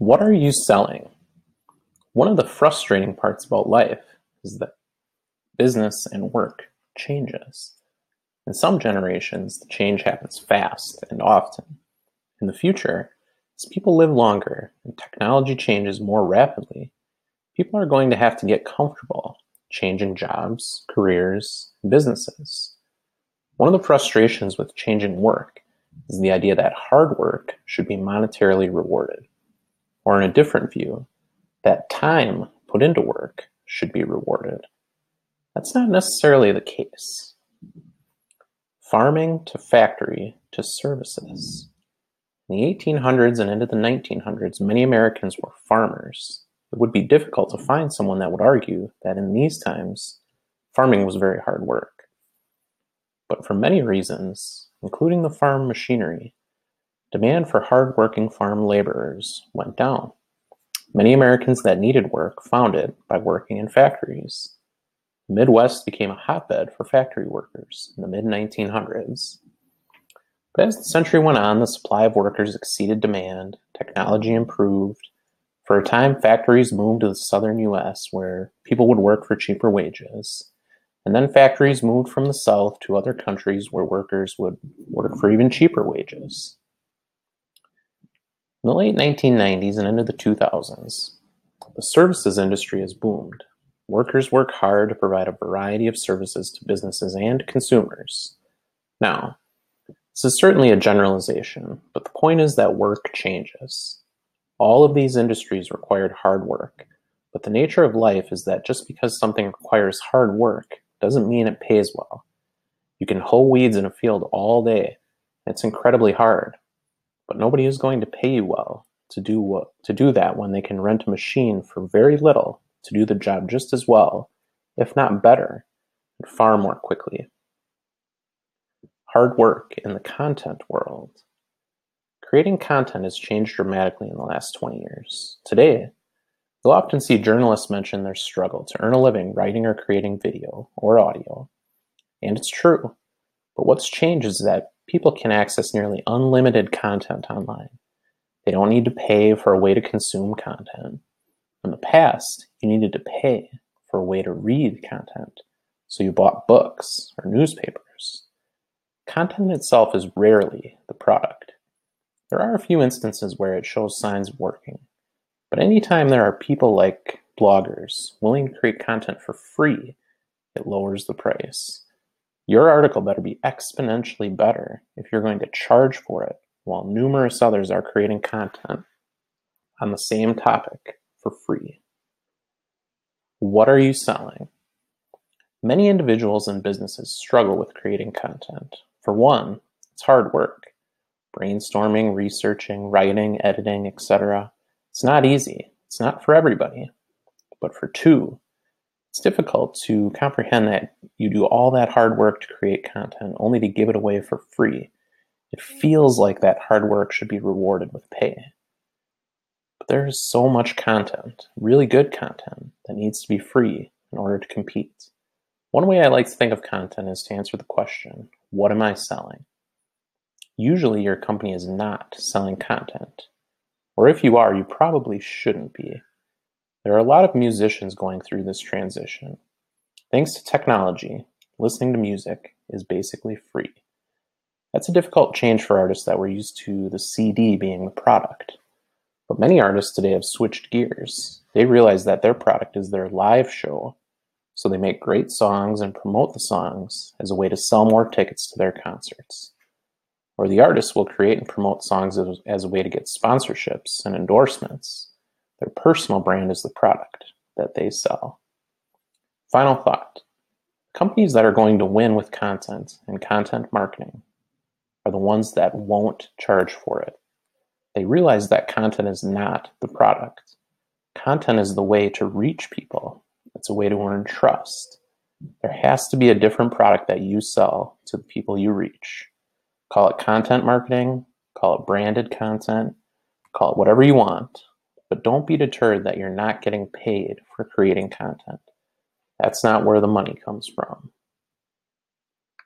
What are you selling? One of the frustrating parts about life is that business and work changes. In some generations, the change happens fast and often. In the future, as people live longer and technology changes more rapidly, people are going to have to get comfortable changing jobs, careers, and businesses. One of the frustrations with changing work is the idea that hard work should be monetarily rewarded. Or in a different view, that time put into work should be rewarded. That's not necessarily the case. Farming to factory to services. In the 1800s and into the 1900s, many Americans were farmers. It would be difficult to find someone that would argue that in these times, farming was very hard work. But for many reasons, including the farm machinery, Demand for hard-working farm laborers went down. Many Americans that needed work found it by working in factories. The Midwest became a hotbed for factory workers in the mid-1900s. But as the century went on, the supply of workers exceeded demand, technology improved. For a time, factories moved to the southern US where people would work for cheaper wages. And then factories moved from the south to other countries where workers would work for even cheaper wages. In the late 1990s and into the 2000s, the services industry has boomed. Workers work hard to provide a variety of services to businesses and consumers. Now, this is certainly a generalization, but the point is that work changes. All of these industries required hard work, but the nature of life is that just because something requires hard work doesn't mean it pays well. You can hoe weeds in a field all day. It's incredibly hard, but nobody is going to pay you well to do what to do that when they can rent a machine for very little to do the job just as well, if not better, and far more quickly. Hard work in the content world. Creating content has changed dramatically in the last 20 years. Today, you'll often see journalists mention their struggle to earn a living writing or creating video or audio. And it's true. But what's changed is that people can access nearly unlimited content online. They don't need to pay for a way to consume content. In the past, you needed to pay for a way to read content, so you bought books or newspapers. Content itself is rarely the product. There are a few instances where it shows signs of working, but anytime there are people like bloggers willing to create content for free, it lowers the price. Your article better be exponentially better if you're going to charge for it, while numerous others are creating content on the same topic for free. What are you selling? Many individuals and businesses struggle with creating content. For one, it's hard work. Brainstorming, researching, writing, editing, etc. It's not easy. It's not for everybody. But for two, it's difficult to comprehend that you do all that hard work to create content only to give it away for free. It feels like that hard work should be rewarded with pay. But there is so much content, really good content, that needs to be free in order to compete. One way I like to think of content is to answer the question what am I selling? Usually, your company is not selling content. Or if you are, you probably shouldn't be. There are a lot of musicians going through this transition. Thanks to technology, listening to music is basically free. That's a difficult change for artists that were used to the CD being the product. But many artists today have switched gears. They realize that their product is their live show, so they make great songs and promote the songs as a way to sell more tickets to their concerts. Or the artists will create and promote songs as, as a way to get sponsorships and endorsements their personal brand is the product that they sell. Final thought. Companies that are going to win with content and content marketing are the ones that won't charge for it. They realize that content is not the product. Content is the way to reach people. It's a way to earn trust. There has to be a different product that you sell to the people you reach. Call it content marketing, call it branded content, call it whatever you want. But don't be deterred that you're not getting paid for creating content. That's not where the money comes from.